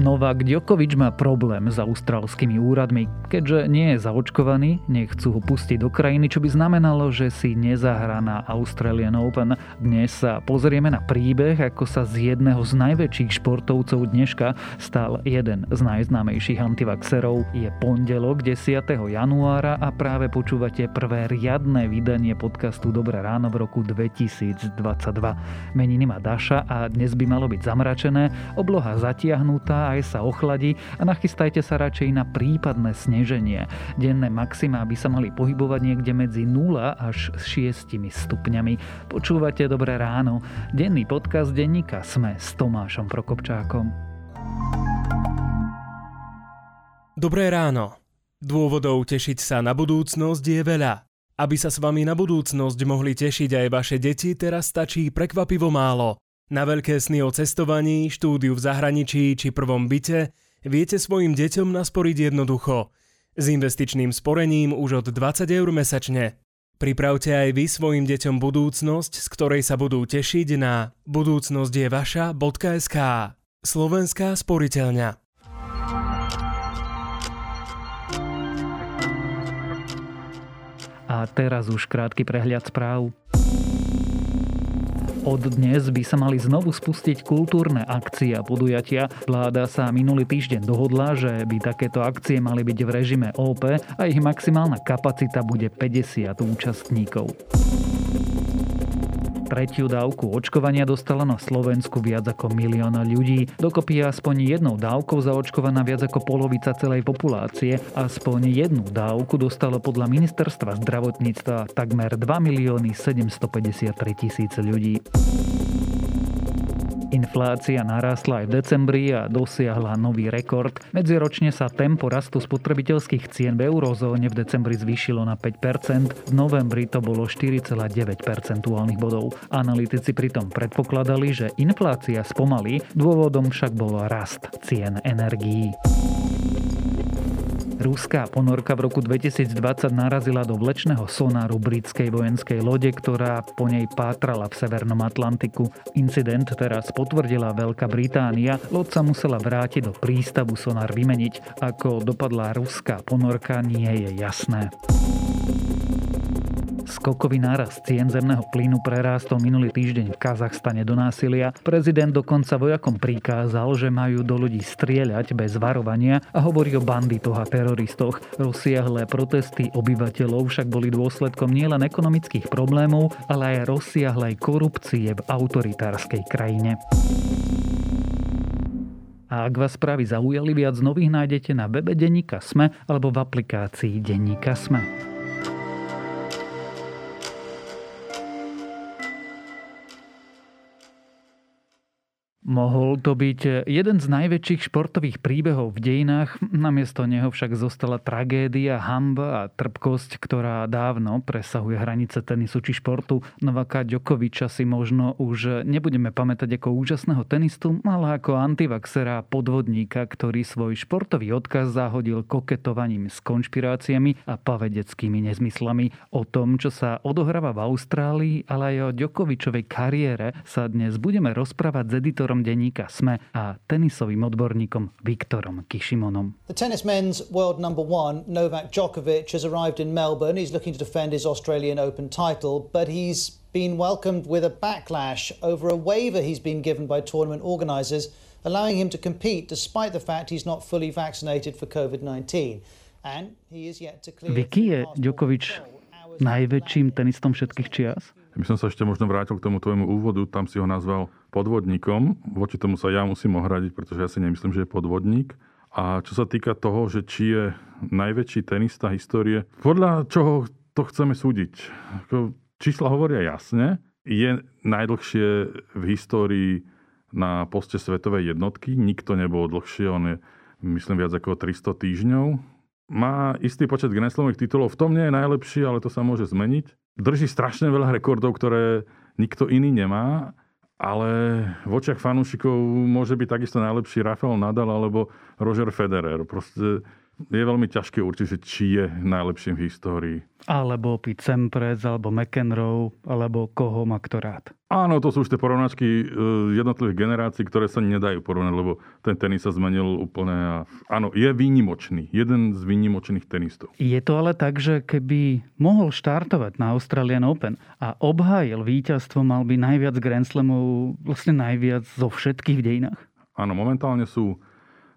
Novák Djokovič má problém s austrálskymi úradmi. Keďže nie je zaočkovaný, nechcú ho pustiť do krajiny, čo by znamenalo, že si nezahrá na Australian Open. Dnes sa pozrieme na príbeh, ako sa z jedného z najväčších športovcov dneška stal jeden z najznámejších antivaxerov. Je pondelok 10. januára a práve počúvate prvé riadne vydanie podcastu Dobré ráno v roku 2022. Meniny má Daša a dnes by malo byť zamračené, obloha zatiahnutá aj sa ochladí a nachystajte sa radšej na prípadné sneženie. Denné maxima by sa mali pohybovať niekde medzi 0 až 6 stupňami. Počúvate Dobré ráno. Denný podcast denníka Sme s Tomášom Prokopčákom. Dobré ráno. Dôvodov tešiť sa na budúcnosť je veľa. Aby sa s vami na budúcnosť mohli tešiť aj vaše deti, teraz stačí prekvapivo málo. Na veľké sny o cestovaní, štúdiu v zahraničí či prvom byte viete svojim deťom nasporiť jednoducho. S investičným sporením už od 20 eur mesačne. Pripravte aj vy svojim deťom budúcnosť, z ktorej sa budú tešiť na budúcnosťjevaša.sk Slovenská sporiteľňa A teraz už krátky prehľad správ. Od dnes by sa mali znovu spustiť kultúrne akcie a podujatia. Vláda sa minulý týždeň dohodla, že by takéto akcie mali byť v režime OP a ich maximálna kapacita bude 50 účastníkov. Tretiu dávku očkovania dostala na Slovensku viac ako milión ľudí. Dokopy je aspoň jednou dávkou zaočkovaná viac ako polovica celej populácie. Aspoň jednu dávku dostalo podľa ministerstva zdravotníctva takmer 2 milióny 753 tisíc ľudí. Inflácia narástla aj v decembri a dosiahla nový rekord. Medziročne sa tempo rastu spotrebiteľských cien v eurozóne v decembri zvýšilo na 5%, v novembri to bolo 4,9 percentuálnych bodov. Analytici pritom predpokladali, že inflácia spomalí, dôvodom však bol rast cien energií. Ruská ponorka v roku 2020 narazila do vlečného sonáru britskej vojenskej lode, ktorá po nej pátrala v Severnom Atlantiku. Incident teraz potvrdila Veľká Británia. Loď sa musela vrátiť do prístavu sonár vymeniť. Ako dopadla ruská ponorka, nie je jasné. Skokový náraz cien zemného plynu prerástol minulý týždeň v Kazachstane do násilia. Prezident dokonca vojakom prikázal, že majú do ľudí strieľať bez varovania a hovorí o banditoch a teroristoch. Rozsiahlé protesty obyvateľov však boli dôsledkom nielen ekonomických problémov, ale aj rozsiahlej korupcie v autoritárskej krajine. A ak vás správy zaujali, viac nových nájdete na webe Deníka Sme alebo v aplikácii Deníka Sme. Mohol to byť jeden z najväčších športových príbehov v dejinách, namiesto neho však zostala tragédia, hamba a trpkosť, ktorá dávno presahuje hranice tenisu či športu. Novaka Djokoviča si možno už nebudeme pamätať ako úžasného tenistu, ale ako antivaxera podvodníka, ktorý svoj športový odkaz zahodil koketovaním s konšpiráciami a pavedeckými nezmyslami. O tom, čo sa odohráva v Austrálii, ale aj o Djokovičovej kariére sa dnes budeme rozprávať s editorom denníka SME a tenisovým odborníkom Viktorom Kishimonom. The tennis men's world number one, Novak Djokovic, has arrived in Melbourne. He's looking to defend his Australian Open title, but he's been welcomed with a backlash over a waiver he's been given by tournament organisers, allowing him to compete despite the fact he's not fully vaccinated for COVID-19. And he is yet to clear... Vicky je Djokovic najväčším tenistom všetkých čias? My som sa ešte možno vrátil k tomu tvojmu úvodu, tam si ho nazval podvodníkom. Voči tomu sa ja musím ohradiť, pretože ja si nemyslím, že je podvodník. A čo sa týka toho, že či je najväčší tenista histórie, podľa čoho to chceme súdiť? Čísla hovoria jasne. Je najdlhšie v histórii na poste svetovej jednotky. Nikto nebol dlhšie, on je myslím viac ako 300 týždňov. Má istý počet Grand titulov, v tom nie je najlepší, ale to sa môže zmeniť drží strašne veľa rekordov, ktoré nikto iný nemá, ale v očiach fanúšikov môže byť takisto najlepší Rafael Nadal alebo Roger Federer. Proste je veľmi ťažké určiť, že či je najlepším v histórii. Alebo Pete Sampras, alebo McEnroe, alebo koho má kto rád. Áno, to sú už tie porovnačky e, jednotlivých generácií, ktoré sa nedajú porovnať, lebo ten tenis sa zmenil úplne. A... Áno, je výnimočný. Jeden z výnimočných tenistov. Je to ale tak, že keby mohol štartovať na Australian Open a obhájil víťazstvo, mal by najviac Grand Slamov, vlastne najviac zo všetkých v dejinách? Áno, momentálne sú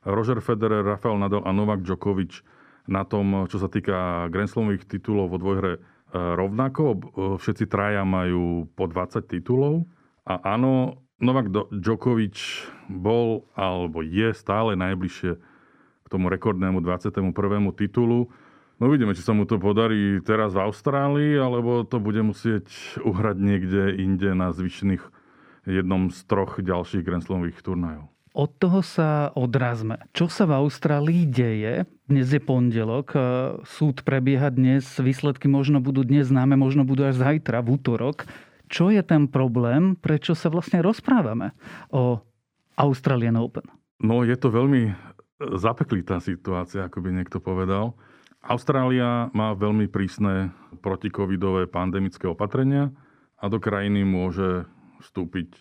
Roger Federer, Rafael Nadal a Novak Djokovic na tom, čo sa týka Grand Slamových titulov vo dvojhre e, rovnako. E, všetci traja majú po 20 titulov. A áno, Novak Djokovic bol alebo je stále najbližšie k tomu rekordnému 21. titulu. No vidíme, či sa mu to podarí teraz v Austrálii, alebo to bude musieť uhrať niekde inde na zvyšných jednom z troch ďalších Grand Slamových turnajov. Od toho sa odrazme. Čo sa v Austrálii deje? Dnes je pondelok, e, súd prebieha dnes, výsledky možno budú dnes známe, možno budú až zajtra, v útorok. Čo je ten problém? Prečo sa vlastne rozprávame o Australian Open? No je to veľmi zapeklitá situácia, ako by niekto povedal. Austrália má veľmi prísne protikovidové pandemické opatrenia a do krajiny môže vstúpiť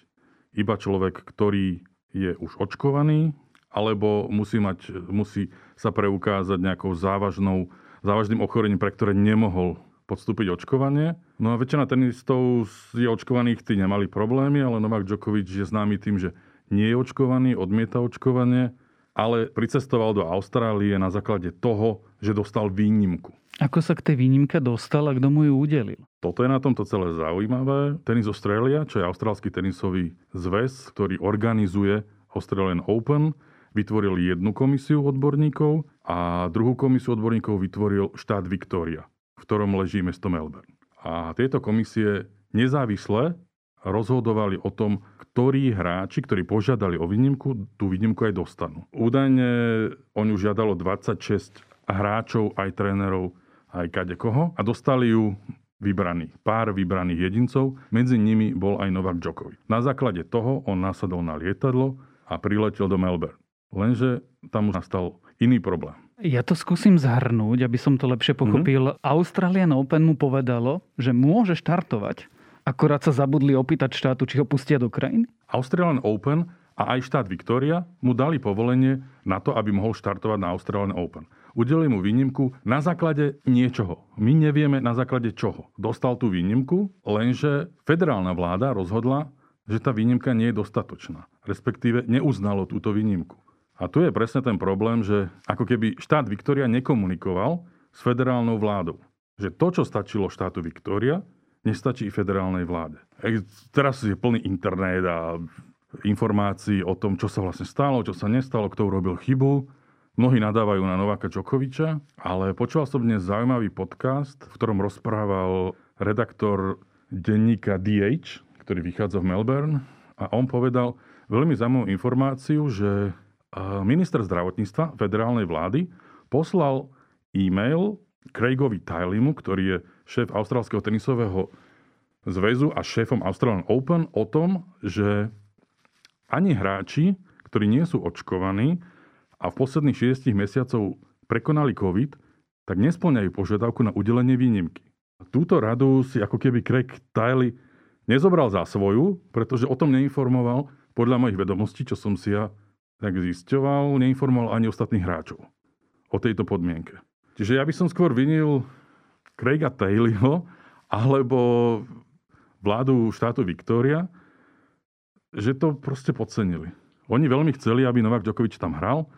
iba človek, ktorý je už očkovaný, alebo musí, mať, musí sa preukázať nejakou závažnou, závažným ochorením, pre ktoré nemohol podstúpiť očkovanie. No a väčšina tenistov je očkovaných, tí nemali problémy, ale Novak Djokovic je známy tým, že nie je očkovaný, odmieta očkovanie, ale pricestoval do Austrálie na základe toho, že dostal výnimku. Ako sa k tej výnimke dostal a kto mu ju udelil? Toto je na tomto celé zaujímavé. Tenis Australia, čo je austrálsky tenisový zväz, ktorý organizuje Australian Open, vytvoril jednu komisiu odborníkov a druhú komisiu odborníkov vytvoril štát Victoria, v ktorom leží mesto Melbourne. A tieto komisie nezávisle rozhodovali o tom, ktorí hráči, ktorí požiadali o výnimku, tú výnimku aj dostanú. Údajne oni už žiadalo 26 hráčov, aj trénerov aj kade koho a dostali ju vybraných, pár vybraných jedincov, medzi nimi bol aj Novak Djokovic. Na základe toho on nasadol na lietadlo a priletel do Melbourne. Lenže tam už nastal iný problém. Ja to skúsim zhrnúť, aby som to lepšie pochopil. Mm-hmm. Australian Open mu povedalo, že môže štartovať, akorát sa zabudli opýtať štátu, či ho pustia do krajiny? Australian Open a aj štát Victoria mu dali povolenie na to, aby mohol štartovať na Australian Open udelili mu výnimku na základe niečoho. My nevieme na základe čoho. Dostal tú výnimku, lenže federálna vláda rozhodla, že tá výnimka nie je dostatočná. Respektíve neuznalo túto výnimku. A tu je presne ten problém, že ako keby štát Viktória nekomunikoval s federálnou vládou. Že to, čo stačilo štátu Viktória, nestačí federálnej vláde. Teraz je plný internet a informácií o tom, čo sa vlastne stalo, čo sa nestalo, kto urobil chybu. Mnohí nadávajú na Nováka Čokoviča, ale počúval som dnes zaujímavý podcast, v ktorom rozprával redaktor denníka DH, ktorý vychádza v Melbourne a on povedal veľmi zaujímavú informáciu, že minister zdravotníctva federálnej vlády poslal e-mail Craigovi Tylimu, ktorý je šéf austrálskeho tenisového zväzu a šéfom Australian Open o tom, že ani hráči, ktorí nie sú očkovaní, a v posledných 6 mesiacov prekonali COVID, tak nesplňajú požiadavku na udelenie výnimky. Túto radu si ako keby Craig Tiley nezobral za svoju, pretože o tom neinformoval, podľa mojich vedomostí, čo som si ja tak zisťoval, neinformoval ani ostatných hráčov o tejto podmienke. Čiže ja by som skôr vinil Craiga Taylorho alebo vládu štátu Victoria, že to proste podcenili. Oni veľmi chceli, aby Novak Djokovic tam hral,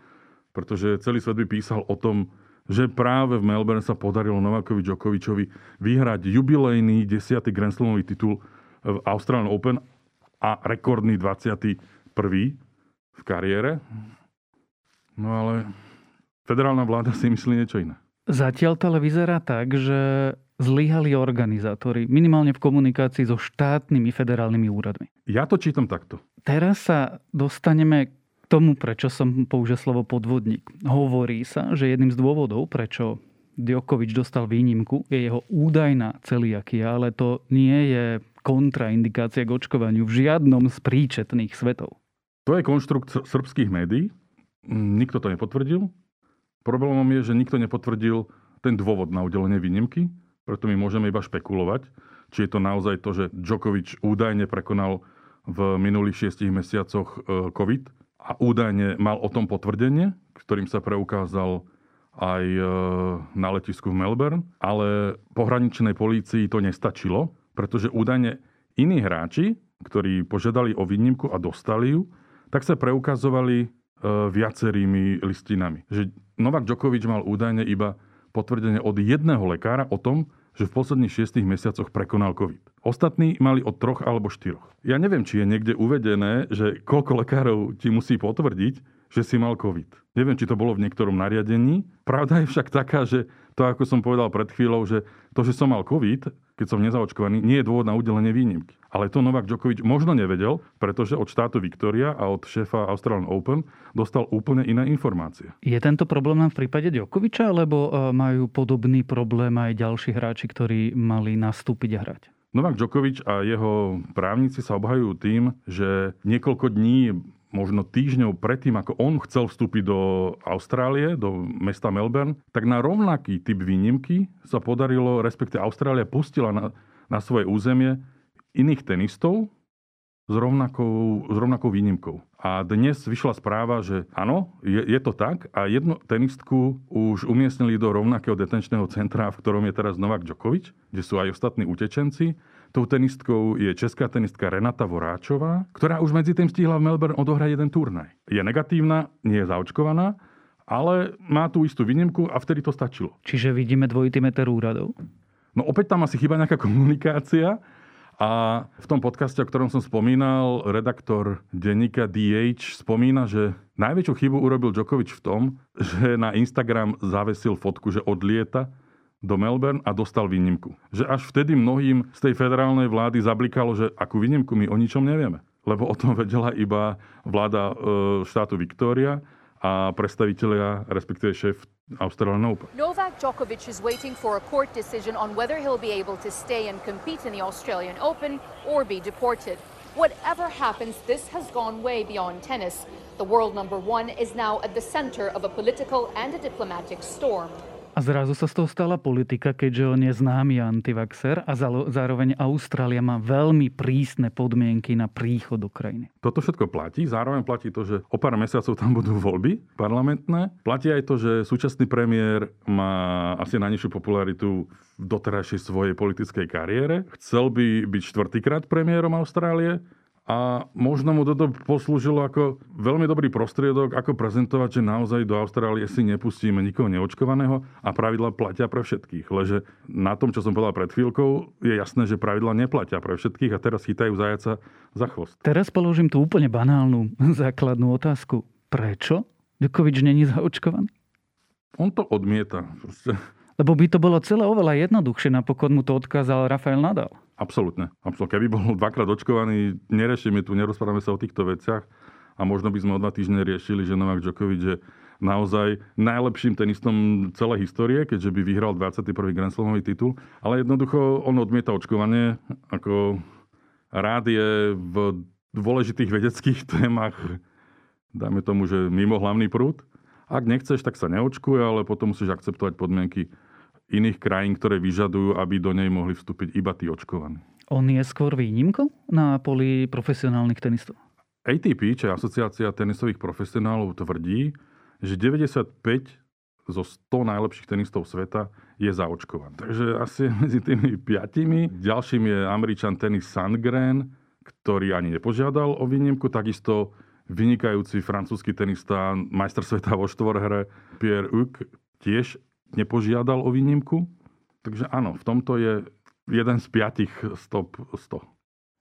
pretože celý svet by písal o tom, že práve v Melbourne sa podarilo Novakovi Djokovičovi vyhrať jubilejný 10. Grand Slamový titul v Australian Open a rekordný 21. v kariére. No ale federálna vláda si myslí niečo iné. Zatiaľ to ale vyzerá tak, že zlyhali organizátori, minimálne v komunikácii so štátnymi federálnymi úradmi. Ja to čítam takto. Teraz sa dostaneme tomu, prečo som použil slovo podvodník. Hovorí sa, že jedným z dôvodov, prečo Djokovič dostal výnimku, je jeho údajná celiakia, ale to nie je kontraindikácia k očkovaniu v žiadnom z príčetných svetov. To je konštrukt srbských médií. Nikto to nepotvrdil. Problémom je, že nikto nepotvrdil ten dôvod na udelenie výnimky, preto my môžeme iba špekulovať, či je to naozaj to, že Djokovic údajne prekonal v minulých šiestich mesiacoch e, COVID a údajne mal o tom potvrdenie, ktorým sa preukázal aj e, na letisku v Melbourne, ale pohraničnej polícii to nestačilo, pretože údajne iní hráči, ktorí požiadali o výnimku a dostali ju, tak sa preukazovali e, viacerými listinami. Že Novak Djokovic mal údajne iba potvrdenie od jedného lekára o tom, že v posledných šiestich mesiacoch prekonal COVID. Ostatní mali od troch alebo štyroch. Ja neviem, či je niekde uvedené, že koľko lekárov ti musí potvrdiť, že si mal COVID. Neviem, či to bolo v niektorom nariadení. Pravda je však taká, že to, ako som povedal pred chvíľou, že to, že som mal COVID, keď som nezaočkovaný, nie je dôvod na udelenie výnimky. Ale to Novak Djokovic možno nevedel, pretože od štátu Victoria a od šéfa Australian Open dostal úplne iné informácie. Je tento problém len v prípade Djokoviča, alebo e, majú podobný problém aj ďalší hráči, ktorí mali nastúpiť a hrať? Novak Djokovic a jeho právnici sa obhajujú tým, že niekoľko dní možno týždňov predtým, ako on chcel vstúpiť do Austrálie, do mesta Melbourne, tak na rovnaký typ výnimky sa podarilo, respektive Austrália pustila na, na svoje územie iných tenistov s rovnakou, s rovnakou výnimkou. A dnes vyšla správa, že áno, je, je to tak a jednu tenistku už umiestnili do rovnakého detenčného centra, v ktorom je teraz Novak Djokovic, kde sú aj ostatní utečenci Tou tenistkou je česká tenistka Renata Voráčová, ktorá už medzi tým stihla v Melbourne odohrať jeden turnaj. Je negatívna, nie je zaočkovaná, ale má tú istú výnimku a vtedy to stačilo. Čiže vidíme dvojitý meter úradov? No opäť tam asi chyba nejaká komunikácia. A v tom podcaste, o ktorom som spomínal, redaktor denníka DH spomína, že najväčšiu chybu urobil Djokovic v tom, že na Instagram zavesil fotku, že odlieta do Melbourne a dostal výnimku. Že až vtedy mnohým z tej federálnej vlády zablikalo, že akú výnimku my o ničom nevieme. Lebo o tom vedela iba vláda e, štátu Victoria a predstavitelia, respektíve šéf Australian Open. Novak Djokovic is waiting for a court decision on whether he'll be able to stay and compete in the Australian Open or be deported. Whatever happens, this has gone way beyond tennis. The world number one is now at the center of a political and a diplomatic storm. A zrazu sa z toho stala politika, keďže on je známy antivaxer a zároveň Austrália má veľmi prísne podmienky na príchod do krajiny. Toto všetko platí. Zároveň platí to, že o pár mesiacov tam budú voľby parlamentné. Platí aj to, že súčasný premiér má asi najnižšiu popularitu v doterajšej svojej politickej kariére. Chcel by byť štvrtýkrát premiérom Austrálie a možno mu toto poslúžilo ako veľmi dobrý prostriedok, ako prezentovať, že naozaj do Austrálie si nepustíme nikoho neočkovaného a pravidla platia pre všetkých. Leže na tom, čo som povedal pred chvíľkou, je jasné, že pravidla neplatia pre všetkých a teraz chytajú zajaca za chvost. Teraz položím tú úplne banálnu základnú otázku. Prečo Dukovič není zaočkovaný? On to odmieta. Lebo by to bolo celé oveľa jednoduchšie, napokon mu to odkázal Rafael Nadal. Absolutne. Absolutne. Keby bol dvakrát očkovaný, nerešíme tu, nerozprávame sa o týchto veciach a možno by sme o dva týždne riešili, že Novak Djokovic je naozaj najlepším tenistom celej histórie, keďže by vyhral 21. Grand Slamový titul. Ale jednoducho on odmieta očkovanie. Ako rád je v dôležitých vedeckých témach, dajme tomu, že mimo hlavný prúd. Ak nechceš, tak sa neočkuje, ale potom musíš akceptovať podmienky iných krajín, ktoré vyžadujú, aby do nej mohli vstúpiť iba tí očkovaní. On je skôr výnimkou na poli profesionálnych tenistov? ATP, čo je Asociácia tenisových profesionálov, tvrdí, že 95 zo 100 najlepších tenistov sveta je zaočkovaný. Takže asi medzi tými piatimi. Ďalším je Američan tenis Sandgren, ktorý ani nepožiadal o výnimku. Takisto vynikajúci francúzsky tenista, majster sveta vo štvorhre Pierre Huck tiež nepožiadal o výnimku. Takže áno, v tomto je jeden z piatich stop 100.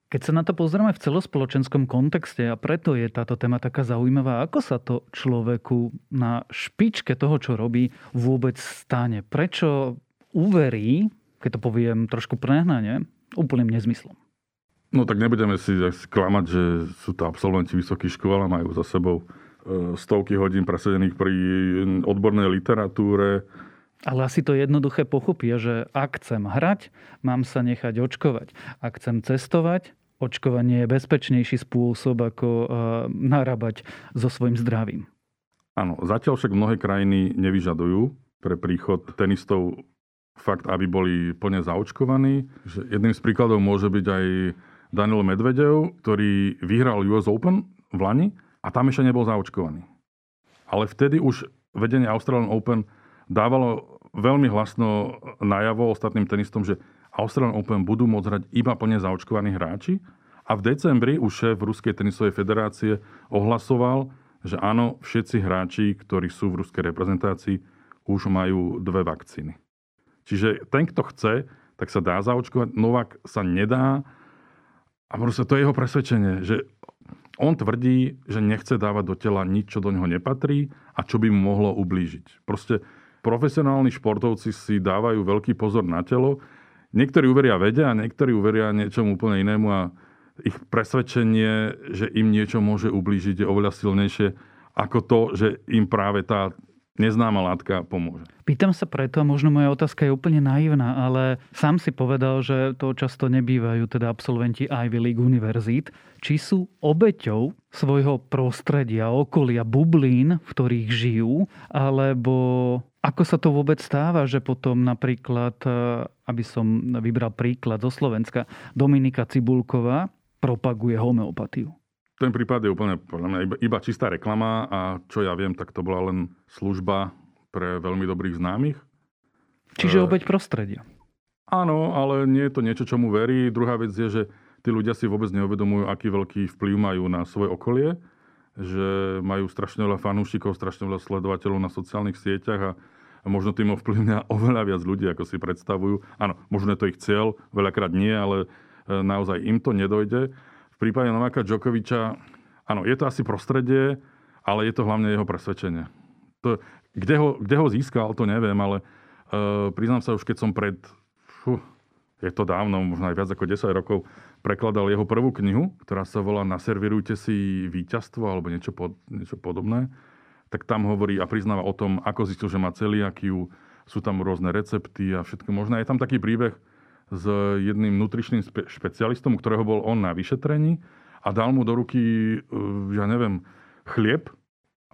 Keď sa na to pozrieme v celospoločenskom kontexte a preto je táto téma taká zaujímavá, ako sa to človeku na špičke toho, čo robí, vôbec stane? Prečo uverí, keď to poviem trošku prehnane, úplným nezmyslom? No tak nebudeme si sklamať, že sú to absolventi vysokých škôl a majú za sebou e, stovky hodín presedených pri odbornej literatúre, ale asi to jednoduché pochopia, že ak chcem hrať, mám sa nechať očkovať. Ak chcem cestovať, očkovanie je bezpečnejší spôsob, ako uh, narábať so svojím zdravím. Áno, zatiaľ však mnohé krajiny nevyžadujú pre príchod tenistov fakt, aby boli plne zaočkovaní. Jedným z príkladov môže byť aj Daniel Medvedev, ktorý vyhral US Open v Lani a tam ešte nebol zaočkovaný. Ale vtedy už vedenie Australian Open dávalo veľmi hlasno najavo ostatným tenistom, že Australian Open budú môcť hrať iba plne zaočkovaní hráči. A v decembri už šéf Ruskej tenisovej federácie ohlasoval, že áno, všetci hráči, ktorí sú v ruskej reprezentácii, už majú dve vakcíny. Čiže ten, kto chce, tak sa dá zaočkovať. Novak sa nedá. A proste to je jeho presvedčenie, že on tvrdí, že nechce dávať do tela nič, čo do neho nepatrí a čo by mu mohlo ublížiť. Proste profesionálni športovci si dávajú veľký pozor na telo. Niektorí uveria vede a niektorí uveria niečomu úplne inému a ich presvedčenie, že im niečo môže ublížiť, je oveľa silnejšie ako to, že im práve tá neznáma látka pomôže. Pýtam sa preto, a možno moja otázka je úplne naivná, ale sám si povedal, že to často nebývajú teda absolventi Ivy League univerzít. Či sú obeťou svojho prostredia, okolia, bublín, v ktorých žijú, alebo ako sa to vôbec stáva, že potom napríklad, e, aby som vybral príklad zo Slovenska, Dominika Cibulková propaguje homeopatiu? Ten prípad je úplne podľa mňa iba, iba čistá reklama a čo ja viem, tak to bola len služba pre veľmi dobrých známych. Čiže e, obeď prostredia. Áno, ale nie je to niečo, čomu verí. Druhá vec je, že tí ľudia si vôbec neuvedomujú, aký veľký vplyv majú na svoje okolie, že majú strašne veľa fanúšikov, strašne veľa sledovateľov na sociálnych sieťach a možno tým ovplyvňa oveľa viac ľudí, ako si predstavujú. Áno, možno je to ich cieľ, veľakrát nie, ale e, naozaj im to nedojde. V prípade Nováka Djokoviča, áno, je to asi prostredie, ale je to hlavne jeho presvedčenie. To, kde, ho, kde ho získal, to neviem, ale uh, priznám sa už, keď som pred, fú, je to dávno, možno aj viac ako 10 rokov, prekladal jeho prvú knihu, ktorá sa volá Naservirujte si víťazstvo alebo niečo, pod, niečo podobné tak tam hovorí a priznáva o tom, ako zistil, že má celiakiu, sú tam rôzne recepty a všetko možné. Je tam taký príbeh s jedným nutričným spe- špecialistom, ktorého bol on na vyšetrení a dal mu do ruky, e, ja neviem, chlieb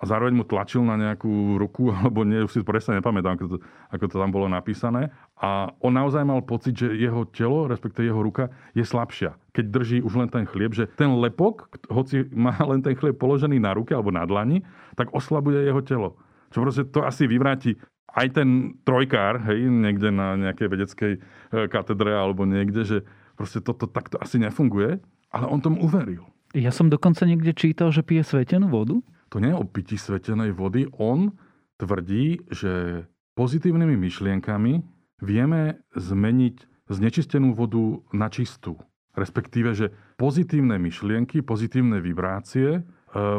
a zároveň mu tlačil na nejakú ruku, alebo nie, už si presne nepamätám, ako to, ako to tam bolo napísané. A on naozaj mal pocit, že jeho telo, respektíve jeho ruka, je slabšia. Keď drží už len ten chlieb, že ten lepok, hoci má len ten chlieb položený na ruke alebo na dlani, tak oslabuje jeho telo. Čo proste to asi vyvráti aj ten trojkár, hej, niekde na nejakej vedeckej e, katedre alebo niekde, že proste toto takto asi nefunguje, ale on tomu uveril. Ja som dokonca niekde čítal, že pije svetenú vodu to nie je o pití svetenej vody. On tvrdí, že pozitívnymi myšlienkami vieme zmeniť znečistenú vodu na čistú. Respektíve, že pozitívne myšlienky, pozitívne vibrácie e,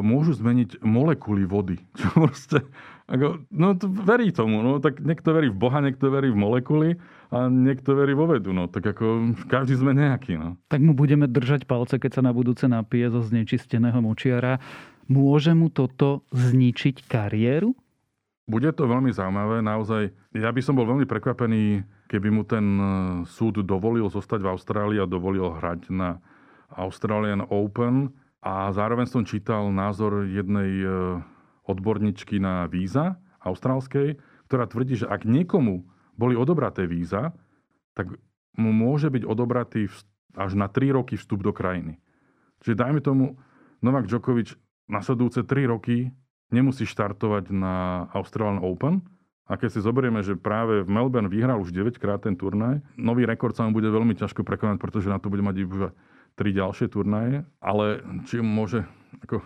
môžu zmeniť molekuly vody. Čo proste, ako, no to verí tomu. No, tak niekto verí v Boha, niekto verí v molekuly a niekto verí vo vedu. No, tak ako každý sme nejaký. No. Tak mu budeme držať palce, keď sa na budúce napije zo znečisteného močiara. Môže mu toto zničiť kariéru? Bude to veľmi zaujímavé. Naozaj, ja by som bol veľmi prekvapený, keby mu ten e, súd dovolil zostať v Austrálii a dovolil hrať na Australian Open. A zároveň som čítal názor jednej e, odborničky na víza austrálskej, ktorá tvrdí, že ak niekomu boli odobraté víza, tak mu môže byť odobratý až na 3 roky vstup do krajiny. Čiže dajme tomu, Novak Djokovic nasledujúce 3 roky nemusí štartovať na Australian Open. A keď si zoberieme, že práve v Melbourne vyhral už 9 krát ten turnaj, nový rekord sa mu bude veľmi ťažko prekonať, pretože na to bude mať iba 3 ďalšie turnaje. Ale či môže... Ako,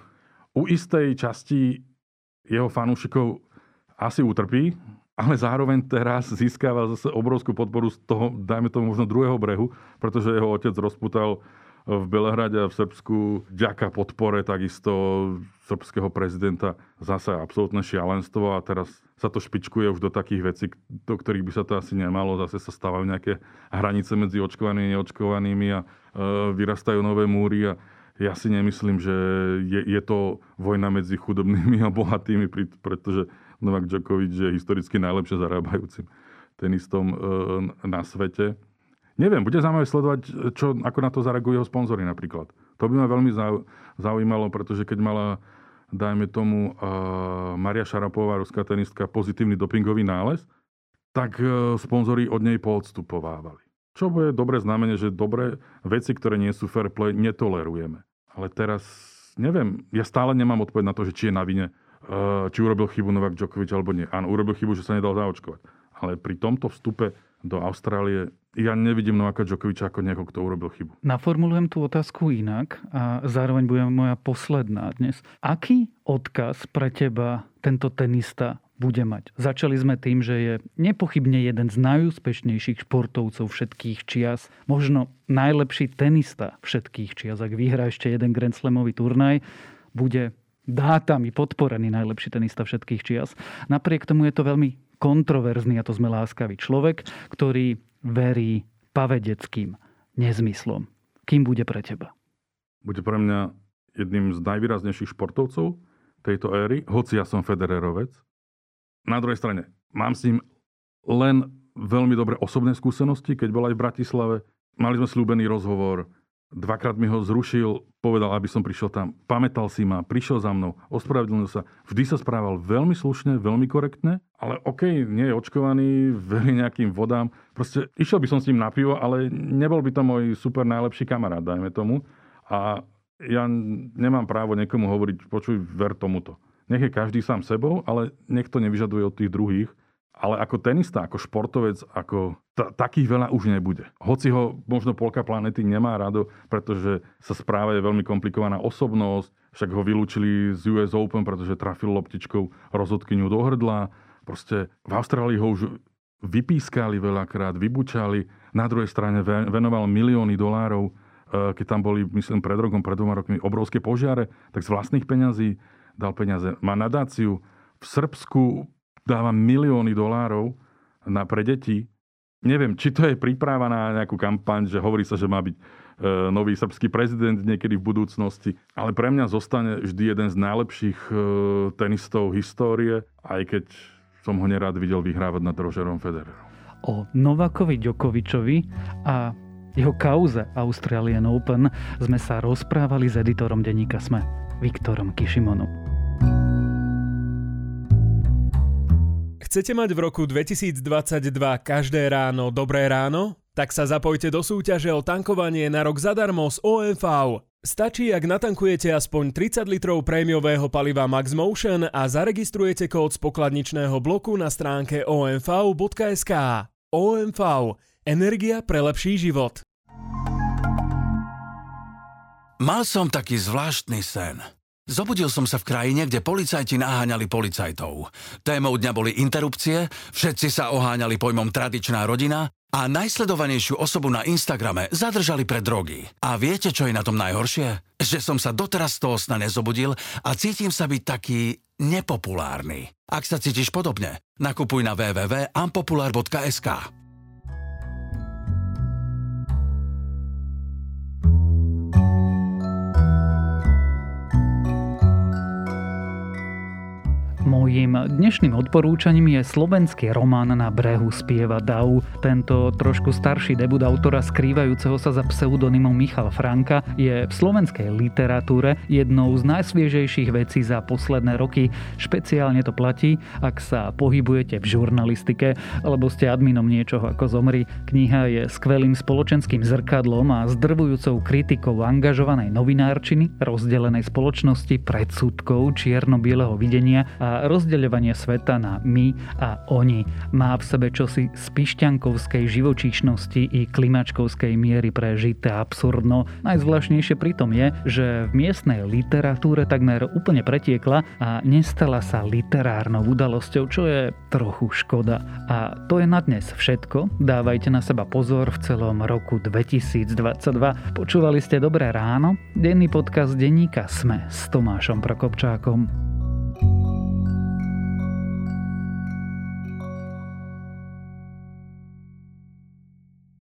u istej časti jeho fanúšikov asi utrpí, ale zároveň teraz získava zase obrovskú podporu z toho, dajme tomu možno druhého brehu, pretože jeho otec rozputal v Belehrade a v Srbsku ďaká podpore takisto srbského prezidenta zase absolútne šialenstvo a teraz sa to špičkuje už do takých vecí, do ktorých by sa to asi nemalo. Zase sa stávajú nejaké hranice medzi očkovanými a neočkovanými a e, vyrastajú nové múry a ja si nemyslím, že je, je to vojna medzi chudobnými a bohatými, pretože Novak Djokovic je historicky najlepšie zarábajúcim tenistom e, na svete. Neviem, bude zaujímavé sledovať, čo, ako na to zareagujú jeho sponzory napríklad. To by ma veľmi zaujímalo, pretože keď mala dajme tomu uh, Maria Šarapová, ruská tenistka, pozitívny dopingový nález, tak uh, sponzori od nej poodstupovávali. Čo bude dobré znamenie, že dobré veci, ktoré nie sú fair play, netolerujeme. Ale teraz, neviem, ja stále nemám odpoveď na to, že či je na vine, uh, či urobil chybu Novak Djokovic alebo nie. Áno, urobil chybu, že sa nedal zaočkovať. Ale pri tomto vstupe do Austrálie ja nevidím Novaka Djokoviča ako niekoho, kto urobil chybu. Naformulujem tú otázku inak a zároveň bude moja posledná dnes. Aký odkaz pre teba tento tenista bude mať. Začali sme tým, že je nepochybne jeden z najúspešnejších športovcov všetkých čias, možno najlepší tenista všetkých čias. Ak vyhrá ešte jeden Grand Slamový turnaj, bude dátami podporený najlepší tenista všetkých čias. Napriek tomu je to veľmi kontroverzný, a to sme láskavý človek, ktorý verí pavedeckým nezmyslom. Kým bude pre teba? Bude pre mňa jedným z najvýraznejších športovcov tejto éry, hoci ja som Federerovec. Na druhej strane, mám s ním len veľmi dobré osobné skúsenosti, keď bol aj v Bratislave. Mali sme slúbený rozhovor, Dvakrát mi ho zrušil, povedal, aby som prišiel tam. Pamätal si ma, prišiel za mnou, ospravedlnil sa. Vždy sa správal veľmi slušne, veľmi korektne, ale OK, nie je očkovaný, verí nejakým vodám. Proste išiel by som s ním na pivo, ale nebol by to môj super najlepší kamarát, dajme tomu. A ja nemám právo niekomu hovoriť, počuj, ver tomuto. Nech je každý sám sebou, ale nech to nevyžaduje od tých druhých, ale ako tenista, ako športovec, ako t- takých veľa už nebude. Hoci ho možno polka planety nemá rado, pretože sa správa je veľmi komplikovaná osobnosť, však ho vylúčili z US Open, pretože trafil loptičkou rozhodkyňu do hrdla. Proste v Austrálii ho už vypískali veľakrát, vybučali. Na druhej strane venoval milióny dolárov, e, keď tam boli, myslím, pred rokom, pred dvoma rokmi obrovské požiare, tak z vlastných peňazí dal peniaze. Má nadáciu v Srbsku dáva milióny dolárov na, pre deti. Neviem, či to je príprava na nejakú kampaň, že hovorí sa, že má byť e, nový srbský prezident niekedy v budúcnosti. Ale pre mňa zostane vždy jeden z najlepších e, tenistov histórie, aj keď som ho nerád videl vyhrávať nad Rogerom Federerom. O Novakovi Djokovičovi a jeho kauze Australian Open sme sa rozprávali s editorom denníka SME, Viktorom Kišimonom. Chcete mať v roku 2022 každé ráno dobré ráno? Tak sa zapojte do súťaže o tankovanie na rok zadarmo z OMV. Stačí, ak natankujete aspoň 30 litrov prémiového paliva Max Motion a zaregistrujete kód z pokladničného bloku na stránke omv.sk. OMV. Energia pre lepší život. Mal som taký zvláštny sen. Zobudil som sa v krajine, kde policajti naháňali policajtov. Témou dňa boli interrupcie, všetci sa oháňali pojmom tradičná rodina a najsledovanejšiu osobu na Instagrame zadržali pre drogy. A viete, čo je na tom najhoršie? Že som sa doteraz z toho sna nezobudil a cítim sa byť taký nepopulárny. Ak sa cítiš podobne, nakupuj na www.ampopular.sk. Mojím dnešným odporúčaním je slovenský román Na brehu spieva Dau. Tento trošku starší debut autora skrývajúceho sa za pseudonymom Michal Franka je v slovenskej literatúre jednou z najsviežejších vecí za posledné roky. Špeciálne to platí, ak sa pohybujete v žurnalistike alebo ste adminom niečoho ako Zomri. Kniha je skvelým spoločenským zrkadlom a zdrvujúcou kritikou angažovanej novinárčiny, rozdelenej spoločnosti, predsudkov, čierno-bieleho videnia a rozdeľovanie sveta na my a oni. Má v sebe čosi z pišťankovskej živočíšnosti i klimačkovskej miery prežité absurdno. Najzvláštnejšie pritom je, že v miestnej literatúre takmer úplne pretiekla a nestala sa literárnou udalosťou, čo je trochu škoda. A to je na dnes všetko. Dávajte na seba pozor v celom roku 2022. Počúvali ste Dobré ráno? Denný podcast denníka Sme s Tomášom Prokopčákom.